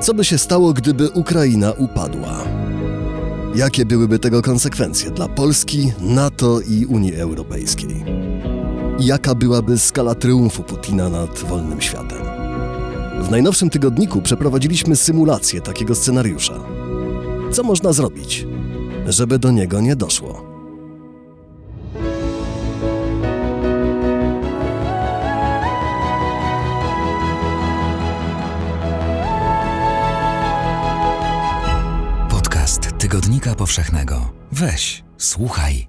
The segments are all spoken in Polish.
Co by się stało, gdyby Ukraina upadła? Jakie byłyby tego konsekwencje dla Polski, NATO i Unii Europejskiej? Jaka byłaby skala triumfu Putina nad wolnym światem? W najnowszym tygodniku przeprowadziliśmy symulację takiego scenariusza. Co można zrobić, żeby do niego nie doszło? Tygodnika Powszechnego. Weź, słuchaj.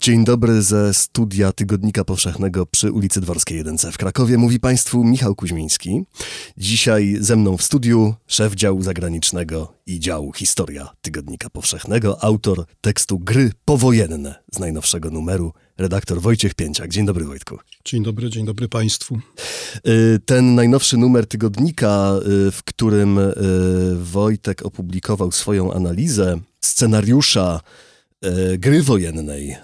Dzień dobry ze studia Tygodnika Powszechnego przy ulicy Dworskiej 1C w Krakowie. Mówi Państwu Michał Kuźmiński. Dzisiaj ze mną w studiu szef działu zagranicznego i działu Historia Tygodnika Powszechnego, autor tekstu Gry Powojenne z najnowszego numeru, redaktor Wojciech Pięciak. Dzień dobry Wojtku. Dzień dobry, dzień dobry Państwu. Y, Ten najnowszy numer tygodnika, y, w którym y, Wojtek opublikował swoją analizę scenariusza gry wojennej,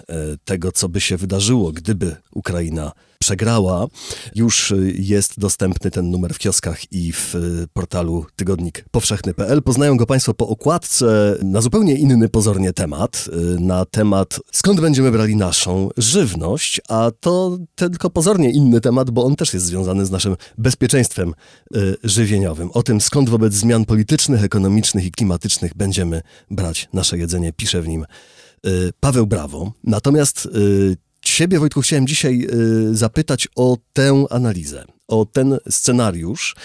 tego co by się wydarzyło, gdyby Ukraina przegrała, już y, jest dostępny ten numer w kioskach i w y, portalu tygodnik powszechny.pl. Poznają go Państwo po okładce na zupełnie inny pozornie temat, y, na temat skąd będziemy brali naszą żywność, a to tylko pozornie inny temat, bo on też jest związany z naszym bezpieczeństwem żywieniowym. O tym, skąd wobec zmian politycznych, ekonomicznych i klimatycznych będziemy brać nasze jedzenie, pisze w nim Paweł Brawo. Natomiast Ciebie, Wojtku, chciałem dzisiaj y, zapytać o tę analizę, o ten scenariusz,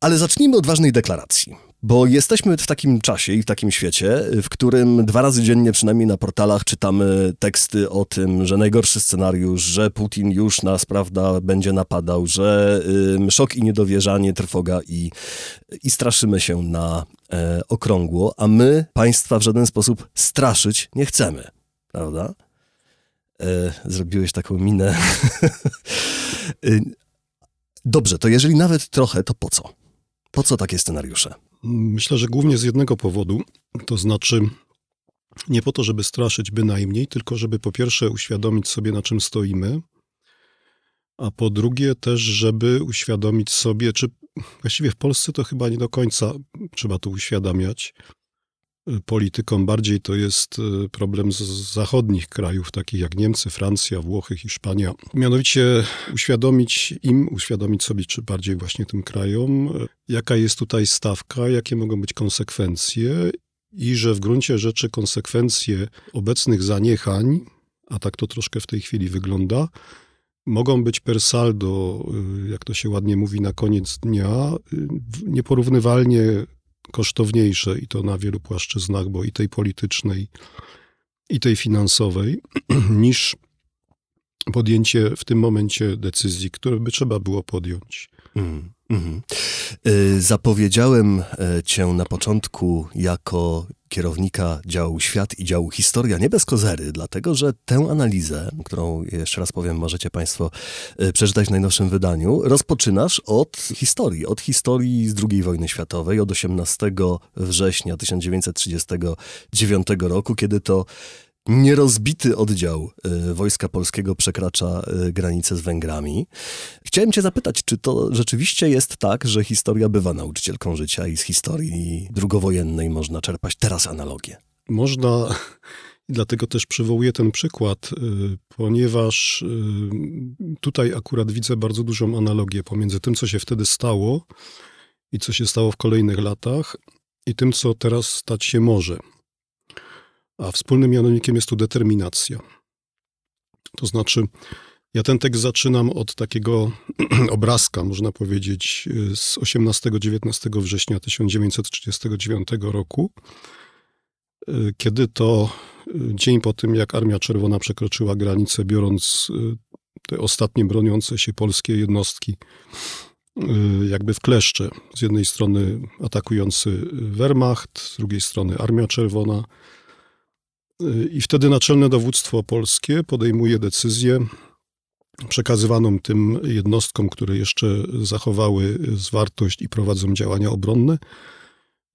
ale zacznijmy od ważnej deklaracji. Bo jesteśmy w takim czasie i w takim świecie, w którym dwa razy dziennie, przynajmniej na portalach, czytamy teksty o tym, że najgorszy scenariusz, że Putin już nas, prawda, będzie napadał, że ym, szok i niedowierzanie, trwoga i, i straszymy się na e, okrągło, a my państwa w żaden sposób straszyć nie chcemy, prawda? E, zrobiłeś taką minę. Y, Dobrze, to jeżeli nawet trochę, to po co? Po co takie scenariusze? Myślę, że głównie z jednego powodu, to znaczy nie po to, żeby straszyć bynajmniej, tylko żeby po pierwsze uświadomić sobie, na czym stoimy, a po drugie też, żeby uświadomić sobie, czy właściwie w Polsce to chyba nie do końca trzeba to uświadamiać politykom, bardziej to jest y, problem z zachodnich krajów, takich jak Niemcy, Francja, Włochy, Hiszpania. Mianowicie uświadomić im, uświadomić sobie, czy bardziej właśnie tym krajom, y, jaka jest tutaj stawka, jakie mogą być konsekwencje i że w gruncie rzeczy konsekwencje obecnych zaniechań, a tak to troszkę w tej chwili wygląda, mogą być per saldo, y, jak to się ładnie mówi, na koniec dnia, nieporównywalnie kosztowniejsze i to na wielu płaszczyznach, bo i tej politycznej, i tej finansowej, niż podjęcie w tym momencie decyzji, które by trzeba było podjąć. Mm, mhm. Y, Zapowiedziałem e, cię na początku jako kierownika działu Świat i działu Historia, nie bez kozery, dlatego że tę analizę, którą jeszcze raz powiem, możecie Państwo e, przeczytać w najnowszym wydaniu, rozpoczynasz od historii, od historii z II wojny światowej, od 18 września 1939 roku, kiedy to nierozbity oddział e, Wojska Polskiego przekracza e, granicę z Węgrami. Chciałem cię zapytać, czy to rzeczywiście jest tak, że historia bywa nauczycielką życia i z historii drugowojennej można czerpać teraz analogię? Można, dlatego też przywołuję ten przykład, y, ponieważ y, tutaj akurat widzę bardzo dużą analogię pomiędzy tym, co się wtedy stało i co się stało w kolejnych latach, i tym, co teraz stać się może. A wspólnym mianownikiem jest tu determinacja. To znaczy, ja ten tekst zaczynam od takiego obrazka, można powiedzieć, z 18-19 września 1939 roku, y, kiedy to y, dzień po tym, jak Armia Czerwona przekroczyła granicę, biorąc y, te ostatnie broniące się polskie jednostki jakby w kleszcze. Z jednej strony atakujący Wehrmacht, z drugiej strony Armia Czerwona. I wtedy naczelne dowództwo polskie podejmuje decyzję przekazywaną tym jednostkom, które jeszcze zachowały zwartość i prowadzą działania obronne,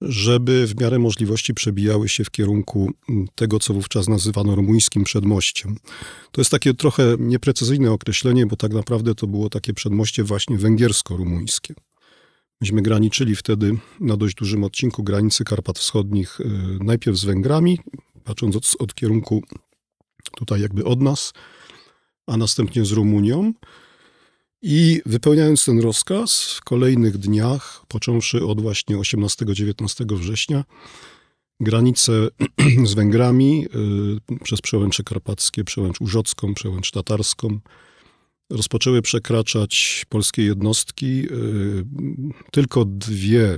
żeby w miarę możliwości przebijały się w kierunku tego, co wówczas nazywano rumuńskim przedmościem. To jest takie trochę nieprecyzyjne określenie, bo tak naprawdę to było takie przedmoście właśnie węgiersko-rumuńskie. Myśmy graniczyli wtedy na dość dużym odcinku granicy Karpat Wschodnich, y, najpierw z Węgrami, patrząc od, od kierunku tutaj jakby od nas, a następnie z Rumunią. I wypełniając ten rozkaz, w kolejnych dniach, począwszy od właśnie 18-19 września, granice z Węgrami y, przez przełęcze karpackie, przełęcz Urzocką, przełęcz tatarską, rozpoczęły przekraczać polskie jednostki. Y, tylko dwie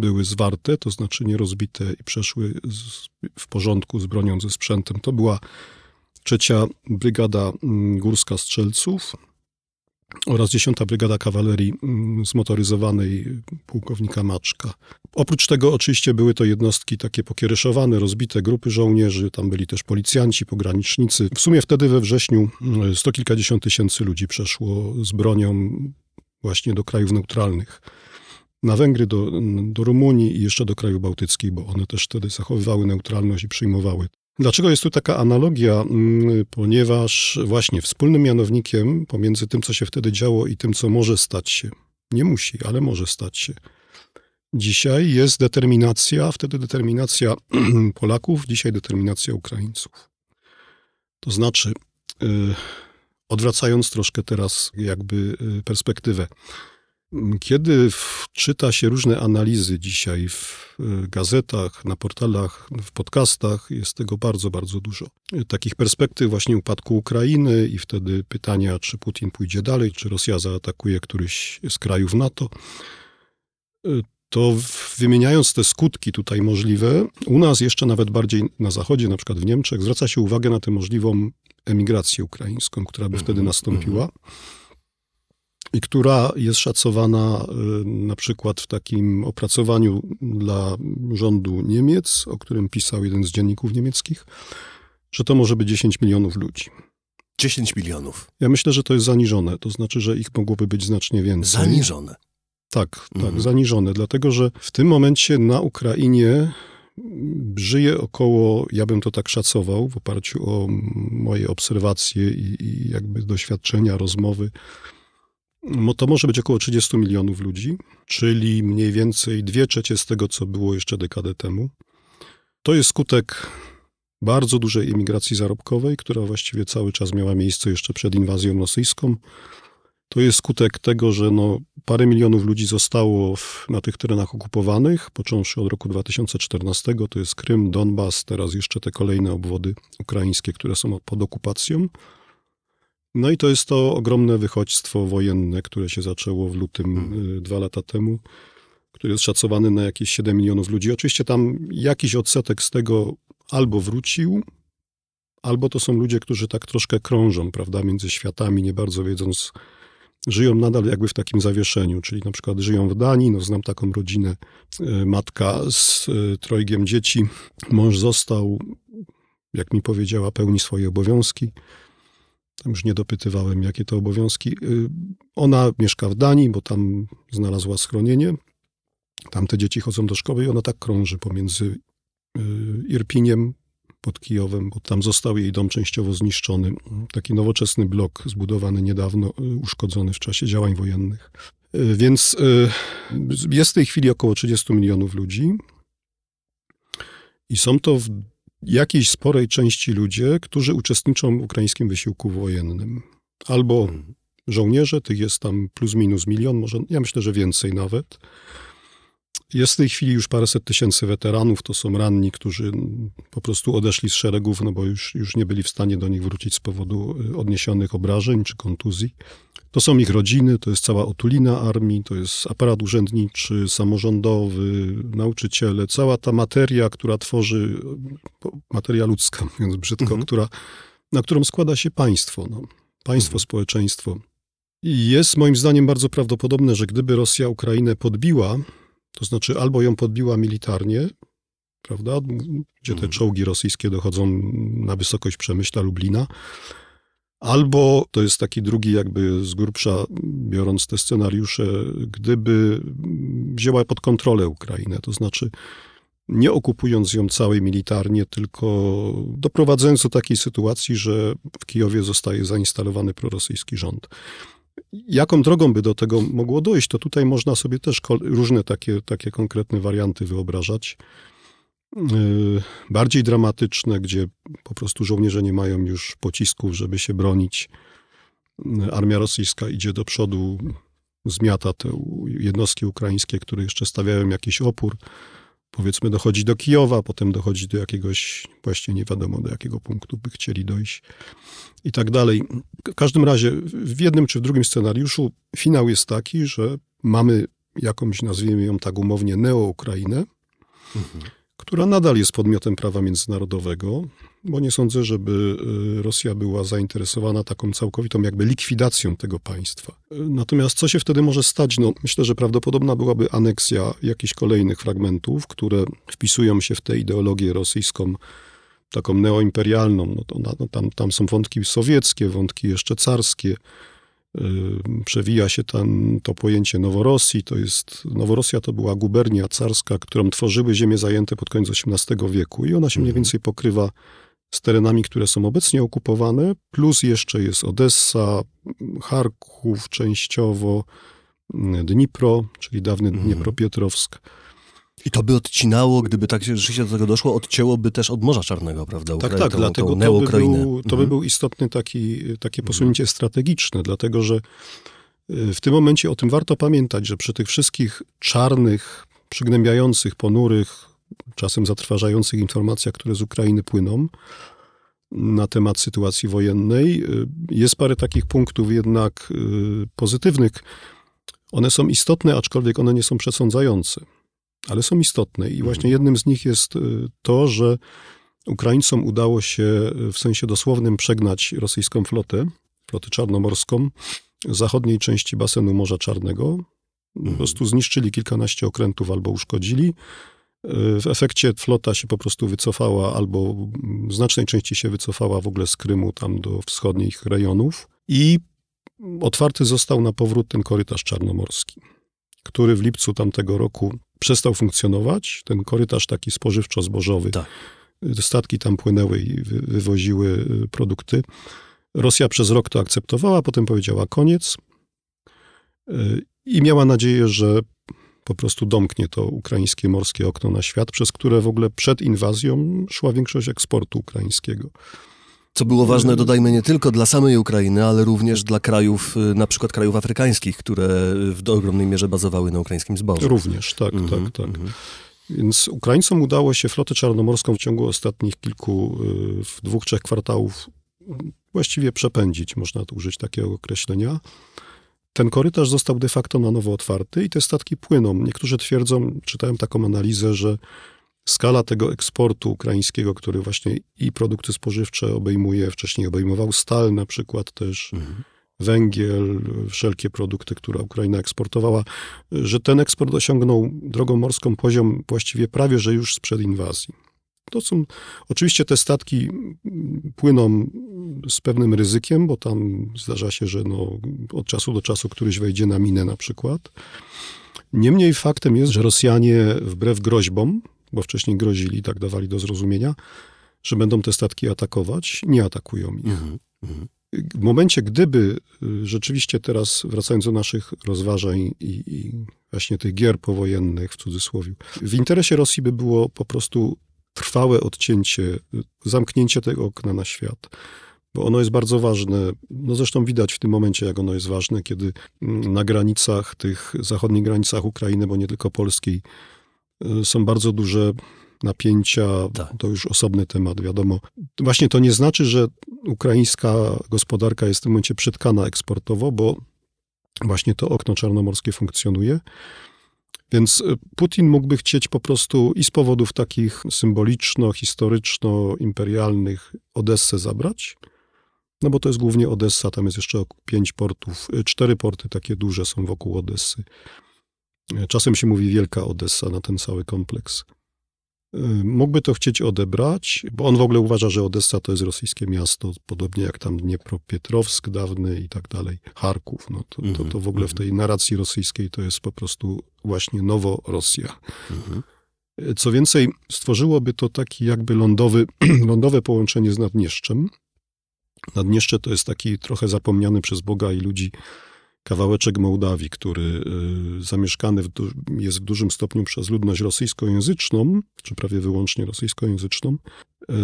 były zwarte, to znaczy nierozbite i przeszły z, w porządku z bronią, ze sprzętem. To była trzecia Brygada mm, Górska Strzelców oraz 10 Brygada Kawalerii mm, zmotoryzowanej pułkownika Maczka. Oprócz tego oczywiście były to jednostki takie pokiereszowane, rozbite grupy żołnierzy, tam byli też policjanci, pogranicznicy. W sumie wtedy we wrześniu mm, sto kilkadziesiąt tysięcy ludzi przeszło z bronią właśnie do krajów neutralnych. Na Węgry, do, do Rumunii i jeszcze do krajów bałtyckich, bo one też wtedy zachowywały neutralność i przyjmowały Dlaczego jest tu taka analogia? Mm, ponieważ właśnie wspólnym mianownikiem pomiędzy tym, co się wtedy działo i tym, co może stać się, nie musi, ale może stać się, dzisiaj jest determinacja, wtedy determinacja Polaków, dzisiaj determinacja Ukraińców. To znaczy, y, odwracając troszkę teraz jakby y, perspektywę, kiedy czyta się różne analizy dzisiaj w e, gazetach, na portalach, w podcastach, jest tego bardzo, bardzo dużo. Takich perspektyw właśnie upadku Ukrainy i wtedy pytania, czy Putin pójdzie dalej, czy Rosja zaatakuje któryś z krajów NATO. E, to wymieniając te skutki tutaj możliwe, u nas jeszcze nawet bardziej na zachodzie, na przykład w Niemczech, zwraca się uwagę na tę możliwą emigrację ukraińską, która by wtedy mhm, nastąpiła. I która jest szacowana y, na przykład w takim opracowaniu dla rządu Niemiec, o którym pisał jeden z dzienników niemieckich, że to może być 10 milionów ludzi. 10 milionów. Ja myślę, że to jest zaniżone, to znaczy, że ich mogłoby być znacznie więcej. Zaniżone. Tak, tak, mhm. zaniżone, dlatego że w tym momencie na Ukrainie żyje około, ja bym to tak szacował w oparciu o moje obserwacje i, i jakby doświadczenia, rozmowy to może być około 30 milionów ludzi, czyli mniej więcej dwie trzecie z tego, co było jeszcze dekadę temu. To jest skutek bardzo dużej emigracji zarobkowej, która właściwie cały czas miała miejsce jeszcze przed inwazją rosyjską. To jest skutek tego, że no, parę milionów ludzi zostało w, na tych terenach okupowanych, począwszy od roku 2014. To jest Krym, Donbas, teraz jeszcze te kolejne obwody ukraińskie, które są pod okupacją. No i to jest to ogromne wychodźstwo wojenne, które się zaczęło w lutym hmm. Dwa lata temu, które jest szacowany na jakieś 7 milionów ludzi. Oczywiście tam jakiś odsetek z tego albo wrócił, albo to są ludzie, którzy tak troszkę krążą, prawda, między światami, nie bardzo wiedząc, żyją nadal jakby w takim zawieszeniu, czyli na przykład żyją w Danii, no znam taką rodzinę, y, matka z y, trojgiem dzieci, mąż został, jak mi powiedziała, pełni swoje obowiązki, tam już nie dopytywałem, jakie to obowiązki. Y, ona mieszka w Danii, bo tam znalazła schronienie. Tam te dzieci chodzą do szkoły i ona tak krąży pomiędzy y, Irpiniem pod Kijowem, bo tam został jej dom częściowo zniszczony. Taki nowoczesny blok zbudowany niedawno, y, uszkodzony w czasie działań wojennych. Więc jest w tej chwili około 30 milionów ludzi. I są to w jakiejś sporej części ludzie, którzy uczestniczą w ukraińskim wysiłku wojennym. Albo żołnierze, tych jest tam plus minus milion, może ja myślę, że więcej nawet. Jest w tej chwili już paręset tysięcy weteranów, to są ranni, którzy po prostu odeszli z szeregów, no bo już, już nie byli w stanie do nich wrócić z powodu y, odniesionych obrażeń czy kontuzji. To są ich rodziny, to jest cała otulina armii, to jest aparat urzędniczy, samorządowy, nauczyciele, cała ta materia, która tworzy, materia ludzka, mówiąc brzydko, mhm. która, na którą składa się państwo, no. państwo, mhm. społeczeństwo. I jest moim zdaniem bardzo prawdopodobne, że gdyby Rosja Ukrainę podbiła, to znaczy albo ją podbiła militarnie, prawda, gdzie te mhm. czołgi rosyjskie dochodzą na wysokość Przemyśla Lublina, Albo to jest taki drugi, jakby z grubsza biorąc te scenariusze, gdyby wzięła pod kontrolę Ukrainę, to znaczy nie okupując ją całej militarnie, tylko doprowadzając do takiej sytuacji, że w Kijowie zostaje zainstalowany prorosyjski rząd. Jaką drogą by do tego mogło dojść, to tutaj można sobie też różne takie, takie konkretne warianty wyobrażać. Yy, bardziej dramatyczne, gdzie po prostu żołnierze nie mają już pocisków, żeby się bronić. Yy, armia rosyjska idzie do przodu, zmiata te jednostki ukraińskie, które jeszcze stawiają jakiś opór. Powiedzmy, dochodzi do Kijowa, potem dochodzi do jakiegoś, właśnie nie wiadomo do jakiego punktu by chcieli dojść i tak dalej. W każdym razie, w jednym czy w drugim scenariuszu finał jest taki, że mamy jakąś, nazwijmy ją tak umownie, neo-Ukrainę, mhm która nadal jest podmiotem prawa międzynarodowego, bo nie sądzę, żeby y, Rosja była zainteresowana taką całkowitą jakby likwidacją tego państwa. Natomiast co się wtedy może stać? No, myślę, że prawdopodobna byłaby aneksja jakichś kolejnych fragmentów, które wpisują się w tę ideologię rosyjską, taką neoimperialną. No to, no, tam, tam są wątki sowieckie, wątki jeszcze carskie, przewija się tam to pojęcie Noworosji. To jest, Noworosja to była gubernia carska, którą tworzyły ziemie zajęte pod koniec XVIII wieku i ona się mniej mhm. więcej pokrywa z terenami, które są obecnie okupowane, plus jeszcze jest Odessa, Charków częściowo, Dnipro, czyli dawny mhm. Dniepropietrowsk. I to by odcinało, gdyby tak się rzeczywiście do tego doszło, odcięłoby też od Morza Czarnego, prawda? tak, tak, tą, dlatego tą to, by był, to by mhm. był istotny taki, takie posunięcie mhm. strategiczne, dlatego że y, w tym momencie o tym warto pamiętać, że przy tych wszystkich czarnych, przygnębiających, ponurych, czasem zatrważających informacjach, które z Ukrainy płyną na temat sytuacji wojennej, y, jest parę takich punktów jednak y, pozytywnych. One są istotne, aczkolwiek one nie są przesądzające ale są istotne. I mhm. właśnie jednym z nich jest y, to, że Ukraińcom udało się y, w sensie dosłownym przegnać rosyjską flotę, flotę czarnomorską, zachodniej części basenu Morza Czarnego. Po mhm. prostu zniszczyli kilkanaście okrętów albo uszkodzili. Y, w efekcie flota się po prostu wycofała, albo w znacznej części się wycofała w ogóle z Krymu tam do wschodnich rejonów. I otwarty został na powrót ten korytarz czarnomorski, który w lipcu tamtego roku funkcjonować, ten korytarz taki spożywczo-zbożowy. Tak. Statki tam płynęły i wywoziły y, produkty. Rosja przez rok to akceptowała, potem powiedziała koniec y, i miała nadzieję, że po prostu domknie to ukraińskie morskie okno na świat, przez które w ogóle przed inwazją szła większość eksportu ukraińskiego. Co było ważne, dodajmy, nie tylko dla samej Ukrainy, ale również dla krajów, y, na przykład krajów afrykańskich, które w ogromnej mierze bazowały na ukraińskim zbożu. Również, tak, mm -hmm, tak, tak. Mm -hmm. Więc Ukraińcom udało się flotę czarnomorską w ciągu ostatnich kilku, y, w dwóch, trzech kwartałów właściwie przepędzić, można tu użyć takiego określenia. Ten korytarz został de facto na nowo otwarty i te statki płyną. Niektórzy twierdzą, czytałem taką analizę, że skala tego eksportu ukraińskiego, który właśnie i produkty spożywcze obejmuje, wcześniej obejmował stal na przykład też, mhm. węgiel, wszelkie produkty, które Ukraina eksportowała, że ten eksport osiągnął drogą morską poziom właściwie prawie, że już sprzed inwazji. To są, oczywiście te statki płyną z pewnym ryzykiem, bo tam zdarza się, że no, od czasu do czasu któryś wejdzie na minę na przykład. Niemniej faktem jest, że Rosjanie wbrew groźbom, bo wcześniej grozili, tak dawali do zrozumienia, że będą te statki atakować, nie atakują ich. Mm -hmm. W momencie, gdyby y, rzeczywiście teraz, wracając do naszych rozważań i, i, właśnie tych gier powojennych w cudzysłowie, w interesie Rosji by było po prostu trwałe odcięcie, zamknięcie tego okna na świat. Bo ono jest bardzo ważne. No zresztą widać w tym momencie, jak ono jest ważne, kiedy mm, na granicach, tych zachodnich granicach Ukrainy, bo nie tylko polskiej, są bardzo duże napięcia, tak. to już osobny temat, wiadomo. Właśnie to nie znaczy, że ukraińska gospodarka jest w tym momencie przytkana eksportowo, bo właśnie to okno czarnomorskie funkcjonuje. Więc y, Putin mógłby chcieć po prostu i z powodów takich symboliczno-historyczno-imperialnych Odessę zabrać, no bo to jest głównie Odessa, tam jest jeszcze pięć portów, y, cztery porty takie duże są wokół Odessy. Czasem się mówi Wielka Odessa na ten cały kompleks. Y, mógłby to chcieć odebrać, bo on w ogóle uważa, że Odessa to jest rosyjskie miasto, podobnie jak tam Dniepropietrowsk dawny i tak dalej, Charków. No to, to, to w ogóle w mhm. tej narracji rosyjskiej to jest po prostu właśnie nowo Rosja. Mhm. Y, co więcej, stworzyłoby to taki jakby lądowy, lądowe połączenie z Naddnieszczem. Naddnieszcze to jest taki trochę zapomniany przez Boga i ludzi kawałeczek Mołdawii, który y, zamieszkany w jest w dużym stopniu przez ludność rosyjskojęzyczną, czy prawie wyłącznie rosyjskojęzyczną. Y,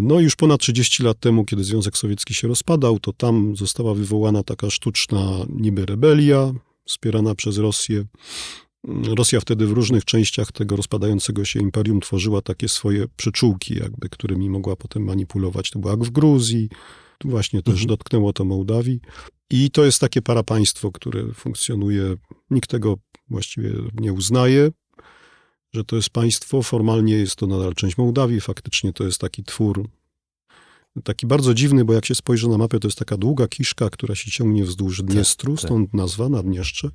no już ponad 30 lat temu, kiedy Związek Sowiecki się rozpadał, to tam została wywołana taka sztuczna niby rebelia, wspierana przez Rosję. Rosja wtedy w różnych częściach tego rozpadającego się imperium tworzyła takie swoje przyczółki, jakby, którymi mogła potem manipulować. To było jak w Gruzji, tu właśnie też mhm. dotknęło to Mołdawii. I to jest takie parapaństwo, które funkcjonuje, nikt tego właściwie nie uznaje, że to jest państwo. Formalnie jest to nadal część Mołdawii, faktycznie to jest taki twór, taki bardzo dziwny, bo jak się spojrzy na mapę, to jest taka długa kiszka, która się ciągnie wzdłuż tak, Dniestru, tak, stąd nazwa Naddniestrze.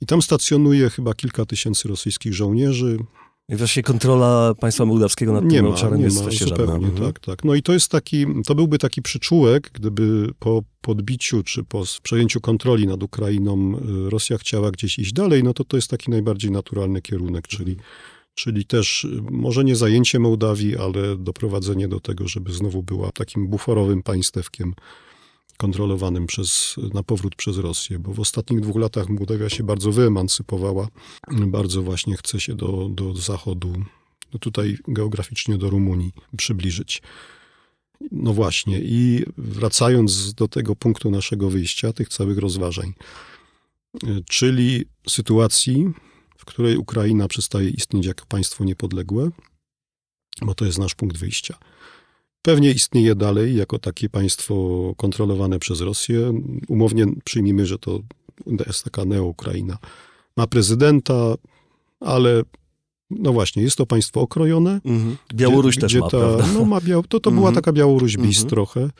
I tam stacjonuje chyba kilka tysięcy rosyjskich żołnierzy. Właśnie kontrola państwa mołdawskiego nad nie tym ma, obszarem nie jest ma, właśnie zupełnie, żadna. Mhm. Tak, tak. No i to jest taki, to byłby taki przyczółek, gdyby po podbiciu czy po przejęciu kontroli nad Ukrainą y, Rosja chciała gdzieś iść dalej, no to to jest taki najbardziej naturalny kierunek, czyli, czyli też y, może nie zajęcie Mołdawii, ale doprowadzenie do tego, żeby znowu była takim buforowym państewkiem kontrolowanym przez, na powrót przez Rosję, bo w ostatnich dwóch latach Mołdawia się bardzo wyemancypowała, bardzo właśnie chce się do, do zachodu, no tutaj geograficznie do Rumunii przybliżyć. No właśnie, i wracając do tego punktu naszego wyjścia, tych całych rozważań, czyli sytuacji, w której Ukraina przestaje istnieć jako państwo niepodległe, bo to jest nasz punkt wyjścia. Pewnie istnieje dalej jako takie państwo kontrolowane przez Rosję. Umownie przyjmijmy, że to jest taka neo-Ukraina. Ma prezydenta, ale no właśnie, jest to państwo okrojone. Mhm. Białoruś gdzie, też ma, ta, No ma biał, to, to była mhm. taka Białoruś bis mhm. trochę.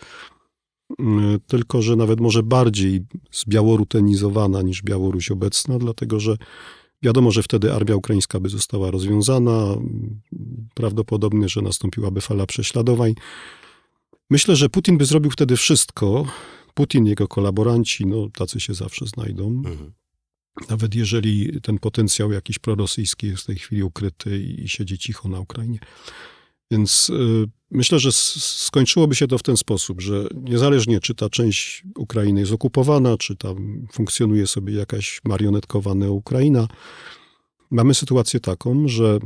Mm, tylko, że nawet może bardziej zbiałorutenizowana niż Białoruś obecna, dlatego że Wiadomo, że wtedy armia ukraińska by została rozwiązana. Prawdopodobnie, że nastąpiłaby fala prześladowań. Myślę, że Putin by zrobił wtedy wszystko. Putin, jego kolaboranci, no tacy się zawsze znajdą. Mhm. Nawet jeżeli ten potencjał jakiś prorosyjski jest w tej chwili ukryty i siedzi cicho na Ukrainie. Więc y, myślę, że skończyłoby się to w ten sposób, że niezależnie czy ta część Ukrainy jest okupowana, czy tam funkcjonuje sobie jakaś marionetkowa Ukraina, mamy sytuację taką, że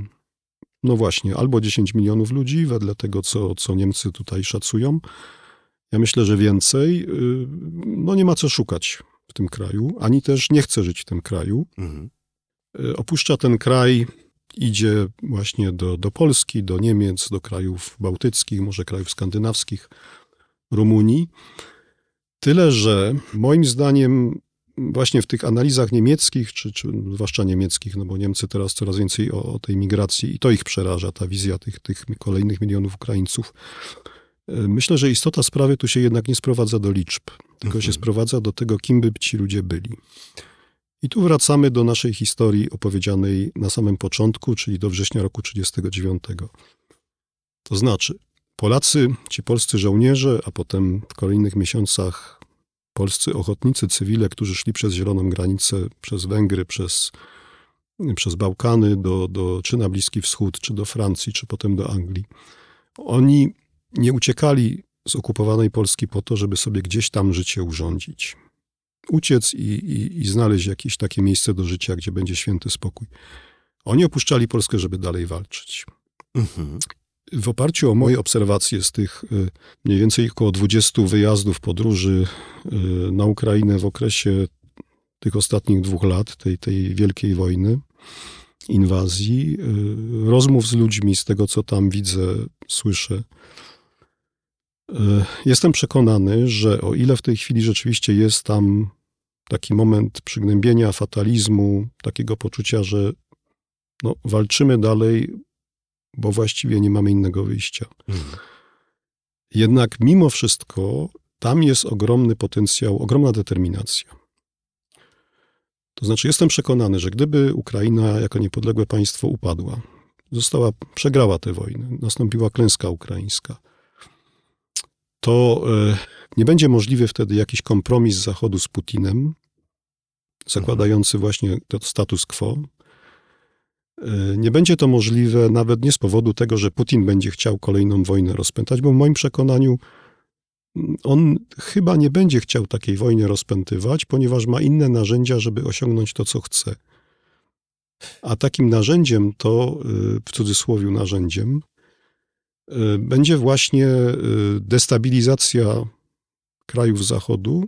no właśnie, albo 10 milionów ludzi, wedle tego, co, co Niemcy tutaj szacują. Ja myślę, że więcej. Y, no nie ma co szukać w tym kraju, ani też nie chce żyć w tym kraju. Mhm. Y, opuszcza ten kraj idzie właśnie do, do Polski, do Niemiec, do krajów bałtyckich, może krajów skandynawskich, Rumunii. Tyle, że moim zdaniem właśnie w tych analizach niemieckich, czy, czy zwłaszcza niemieckich, no bo Niemcy teraz coraz więcej o, o tej migracji i to ich przeraża, ta wizja tych, tych kolejnych milionów Ukraińców. E, myślę, że istota sprawy tu się jednak nie sprowadza do liczb, tylko mhm. się sprowadza do tego, kim by ci ludzie byli. I tu wracamy do naszej historii opowiedzianej na samym początku, czyli do września roku 1939. To znaczy, Polacy, ci polscy żołnierze, a potem w kolejnych miesiącach polscy ochotnicy, cywile, którzy szli przez zieloną granicę, przez Węgry, przez, przez Bałkany, do, do, czy na Bliski Wschód, czy do Francji, czy potem do Anglii. Oni nie uciekali z okupowanej Polski po to, żeby sobie gdzieś tam życie urządzić uciec i, i, i znaleźć jakieś takie miejsce do życia, gdzie będzie święty spokój. Oni opuszczali Polskę, żeby dalej walczyć. Mhm. W oparciu o moje obserwacje z tych y, mniej więcej około 20 wyjazdów, podróży y, na Ukrainę w okresie tych ostatnich dwóch lat, tej, tej wielkiej wojny, inwazji, y, rozmów z ludźmi, z tego co tam widzę, słyszę, Jestem przekonany, że o ile w tej chwili rzeczywiście jest tam taki moment przygnębienia, fatalizmu, takiego poczucia, że no, walczymy dalej, bo właściwie nie mamy innego wyjścia. Mhm. Jednak mimo wszystko tam jest ogromny potencjał, ogromna determinacja. To znaczy, jestem przekonany, że gdyby Ukraina jako niepodległe państwo upadła, została, przegrała tę wojnę, nastąpiła klęska ukraińska, to e, nie będzie możliwy wtedy jakiś kompromis Zachodu z Putinem, zakładający właśnie to status quo. E, nie będzie to możliwe nawet nie z powodu tego, że Putin będzie chciał kolejną wojnę rozpętać, bo w moim przekonaniu on chyba nie będzie chciał takiej wojny rozpętywać, ponieważ ma inne narzędzia, żeby osiągnąć to, co chce. A takim narzędziem to, y, w cudzysłowie narzędziem, będzie właśnie y, destabilizacja krajów Zachodu,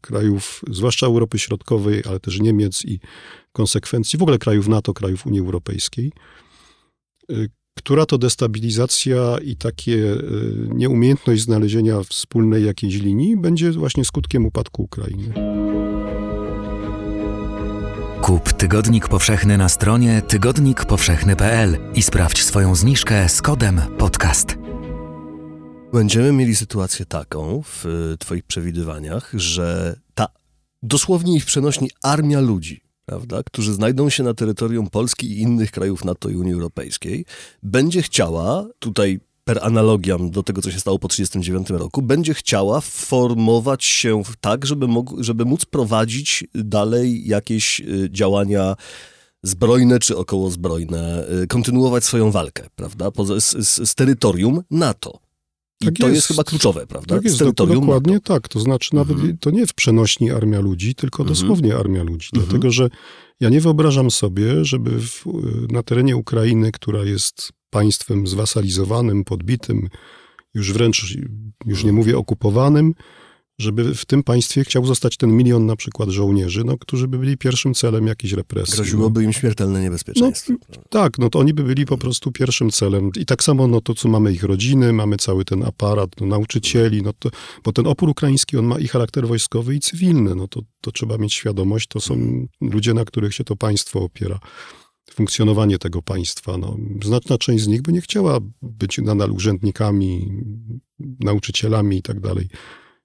krajów, zwłaszcza Europy Środkowej, ale też Niemiec i konsekwencji w ogóle krajów NATO, krajów Unii Europejskiej, która to destabilizacja i takie nieumiejętność znalezienia wspólnej jakiejś linii będzie właśnie skutkiem upadku Ukrainy. Kup Tygodnik Powszechny na stronie tygodnikpowszechny.pl i sprawdź swoją zniżkę z kodem podcast. Będziemy mieli sytuację taką w Twoich przewidywaniach, że ta dosłownie i w przenośni armia ludzi, prawda, którzy znajdą się na terytorium Polski i innych krajów NATO i Unii Europejskiej, będzie chciała, tutaj per analogiam do tego, co się stało po 1939 roku, będzie chciała formować się tak, żeby, mógł, żeby móc prowadzić dalej jakieś y, działania zbrojne czy okołozbrojne, y, kontynuować swoją walkę, prawda, z, z, z terytorium NATO. I tak to jest. jest. chyba kluczowe, prawda? Tak jest, dokładnie NATO. tak. To znaczy nawet mhm. to nie w przenośni armia ludzi, tylko mhm. dosłownie armia ludzi. Mhm. Dlatego, że ja nie wyobrażam sobie, żeby w, na terenie Ukrainy, która jest państwem zwasalizowanym, podbitym, już wręcz, już nie mówię okupowanym, żeby w tym państwie chciał zostać ten milion na przykład żołnierzy, no, którzy by byli pierwszym celem jakiejś represji. Groziłoby im śmiertelne niebezpieczeństwo. No, tak, no to oni by byli po prostu pierwszym celem. I tak samo no to, co mamy ich rodziny, mamy cały ten aparat no, nauczycieli, no to, bo ten opór ukraiński, on ma i charakter wojskowy, i cywilny. No to, to trzeba mieć świadomość, to są ludzie, na których się to państwo opiera funkcjonowanie tego państwa. No, znaczna część z nich by nie chciała być nadal urzędnikami, nauczycielami i tak dalej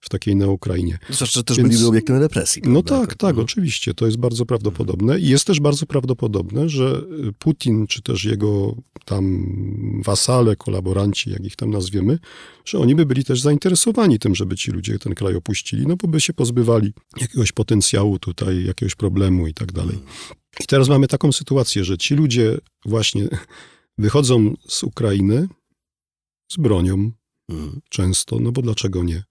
w takiej na Ukrainie. Że też Więc, byliby obiektem represji. No prawda? No tak, tak, no. oczywiście. To jest bardzo prawdopodobne. I jest też bardzo prawdopodobne, że Putin, czy też jego tam wasale, kolaboranci, jak ich tam nazwiemy, że oni by byli też zainteresowani tym, żeby ci ludzie ten kraj opuścili, no bo by się pozbywali jakiegoś potencjału tutaj, jakiegoś problemu i tak dalej. I teraz mamy taką sytuację, że ci ludzie właśnie wychodzą z Ukrainy z bronią mhm. często, no bo dlaczego nie?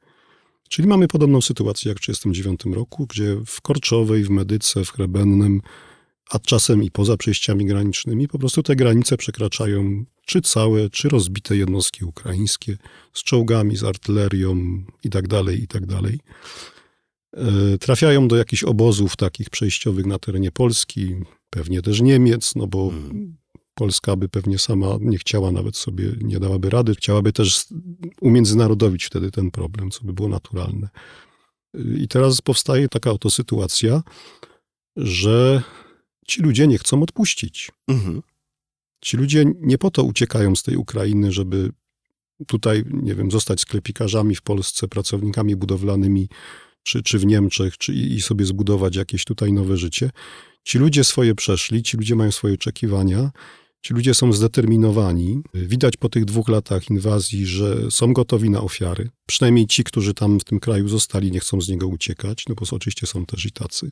Czyli mamy podobną sytuację jak w 1939 roku, gdzie w Korczowej, w Medyce, w Chrebennem, a czasem i poza przejściami granicznymi, po prostu te granice przekraczają czy całe, czy rozbite jednostki ukraińskie z czołgami, z artylerią i tak dalej, i tak. E, trafiają do jakichś obozów takich przejściowych na terenie Polski, pewnie też Niemiec, no bo hmm. Polska by pewnie sama nie chciała nawet sobie, nie dałaby rady, chciałaby też umiędzynarodowić wtedy ten problem, co by było naturalne. I teraz powstaje taka oto sytuacja, że ci ludzie nie chcą odpuścić. Mhm. Ci ludzie nie po to uciekają z tej Ukrainy, żeby tutaj, nie wiem, zostać sklepikarzami w Polsce, pracownikami budowlanymi, czy, czy w Niemczech, czy i sobie zbudować jakieś tutaj nowe życie. Ci ludzie swoje przeszli, ci ludzie mają swoje oczekiwania, ci ludzie są zdeterminowani. Widać po tych dwóch latach inwazji, że są gotowi na ofiary. Przynajmniej ci, którzy tam w tym kraju zostali, nie chcą z niego uciekać, no bo oczywiście są też i tacy.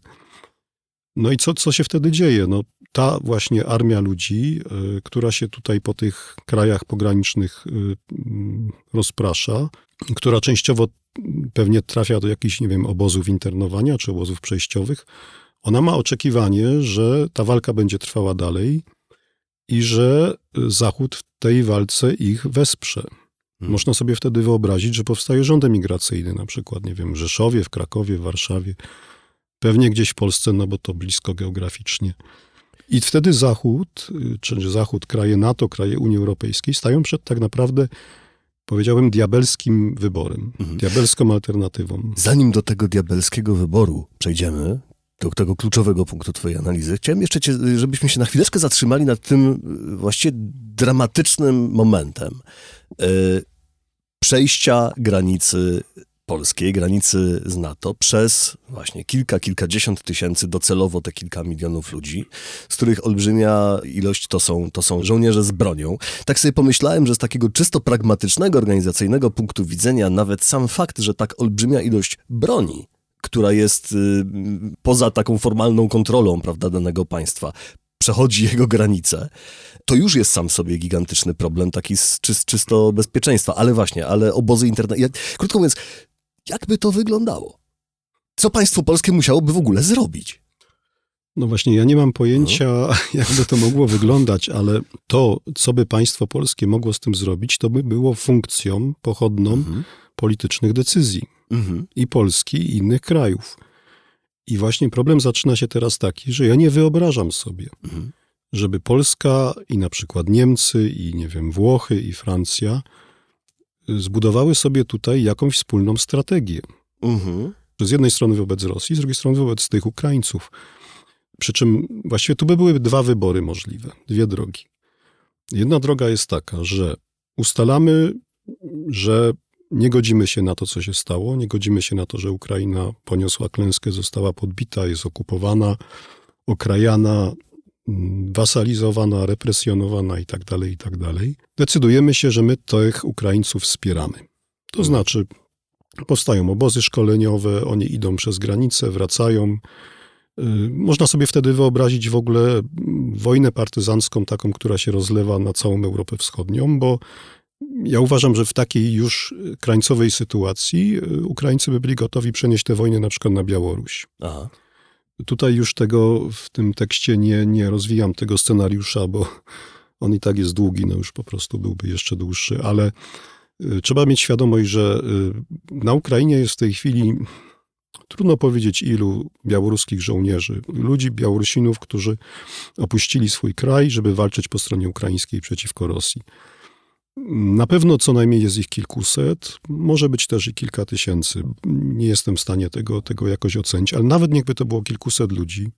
No i co, co się wtedy dzieje? No, ta właśnie armia ludzi, y, która się tutaj po tych krajach pogranicznych y, rozprasza, która częściowo pewnie trafia do jakichś, nie wiem, obozów internowania czy obozów przejściowych, ona ma oczekiwanie, że ta walka będzie trwała dalej i że Zachód w tej walce ich wesprze. Hmm. Można sobie wtedy wyobrazić, że powstaje rząd emigracyjny, na przykład, nie wiem, w Rzeszowie, w Krakowie, w Warszawie, pewnie gdzieś w Polsce, no bo to blisko geograficznie. I wtedy Zachód, czy Zachód, kraje NATO, kraje Unii Europejskiej stają przed tak naprawdę powiedziałbym, diabelskim wyborem, mhm. diabelską alternatywą. Zanim do tego diabelskiego wyboru przejdziemy, do tego kluczowego punktu twojej analizy, chciałem jeszcze cię, żebyśmy się na chwileczkę zatrzymali nad tym e, właściwie dramatycznym momentem yy, przejścia granicy polskiej, granicy z NATO, przez właśnie kilka, kilkadziesiąt tysięcy, docelowo te kilka milionów ludzi, z których olbrzymia ilość to są, to są żołnierze z bronią. Tak sobie pomyślałem, że z takiego czysto pragmatycznego, organizacyjnego punktu widzenia, nawet sam fakt, że tak olbrzymia ilość broni która jest y, poza taką formalną kontrolą prawda, danego państwa, przechodzi jego granice, to już jest sam sobie gigantyczny problem, taki z, czy, czysto bezpieczeństwa. Ale właśnie, ale obozy internetowe. Krótko mówiąc, jakby to wyglądało? Co państwo polskie musiałoby w ogóle zrobić? No właśnie, ja nie mam pojęcia, no. jakby to mogło wyglądać, ale to, co by państwo polskie mogło z tym zrobić, to by było funkcją pochodną mhm. politycznych decyzji mhm. i Polski, i innych krajów. I właśnie problem zaczyna się teraz taki, że ja nie wyobrażam sobie, mhm. żeby Polska i na przykład Niemcy, i nie wiem, Włochy, i Francja zbudowały sobie tutaj jakąś wspólną strategię. Mhm. Z jednej strony wobec Rosji, z drugiej strony wobec tych Ukraińców. Przy czym właściwie tu by były dwa wybory możliwe, dwie drogi. Jedna droga jest taka, że ustalamy, że nie godzimy się na to, co się stało, nie godzimy się na to, że Ukraina poniosła klęskę, została podbita, jest okupowana, okrajana, mm, wasalizowana, represjonowana i tak dalej, i tak. Decydujemy się, że my tych Ukraińców wspieramy. To znaczy, powstają obozy szkoleniowe, oni idą przez granicę, wracają. Y, można sobie wtedy wyobrazić w ogóle wojnę partyzancką, taką, która się rozlewa na całą Europę Wschodnią, bo ja uważam, że w takiej już krańcowej sytuacji y, Ukraińcy by byli gotowi przenieść tę wojnę na przykład na Białoruś. Aha. Tutaj już tego w tym tekście nie, nie rozwijam tego scenariusza, bo on i tak jest długi, no już po prostu byłby jeszcze dłuższy, ale y, trzeba mieć świadomość, że y, na Ukrainie jest w tej chwili trudno powiedzieć ilu białoruskich żołnierzy, ludzi, Białorusinów, którzy opuścili swój kraj, żeby walczyć po stronie ukraińskiej przeciwko Rosji. Na pewno co najmniej jest ich kilkuset, może być też i kilka tysięcy. Nie jestem w stanie tego, tego jakoś ocenić, ale nawet niechby to było kilkuset ludzi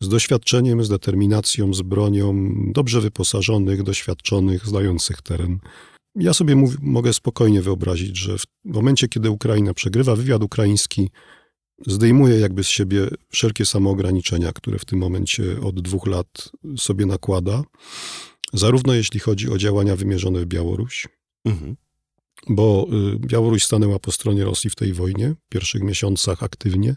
z doświadczeniem, z determinacją, z bronią, dobrze wyposażonych, doświadczonych, znających teren. Ja sobie mów, mogę spokojnie wyobrazić, że w momencie, kiedy Ukraina przegrywa, wywiad ukraiński zdejmuje jakby z siebie wszelkie samoograniczenia, które w tym momencie od dwóch lat sobie nakłada zarówno jeśli chodzi o działania wymierzone w Białoruś, mhm. bo y, Białoruś stanęła po stronie Rosji w tej wojnie, w pierwszych miesiącach aktywnie,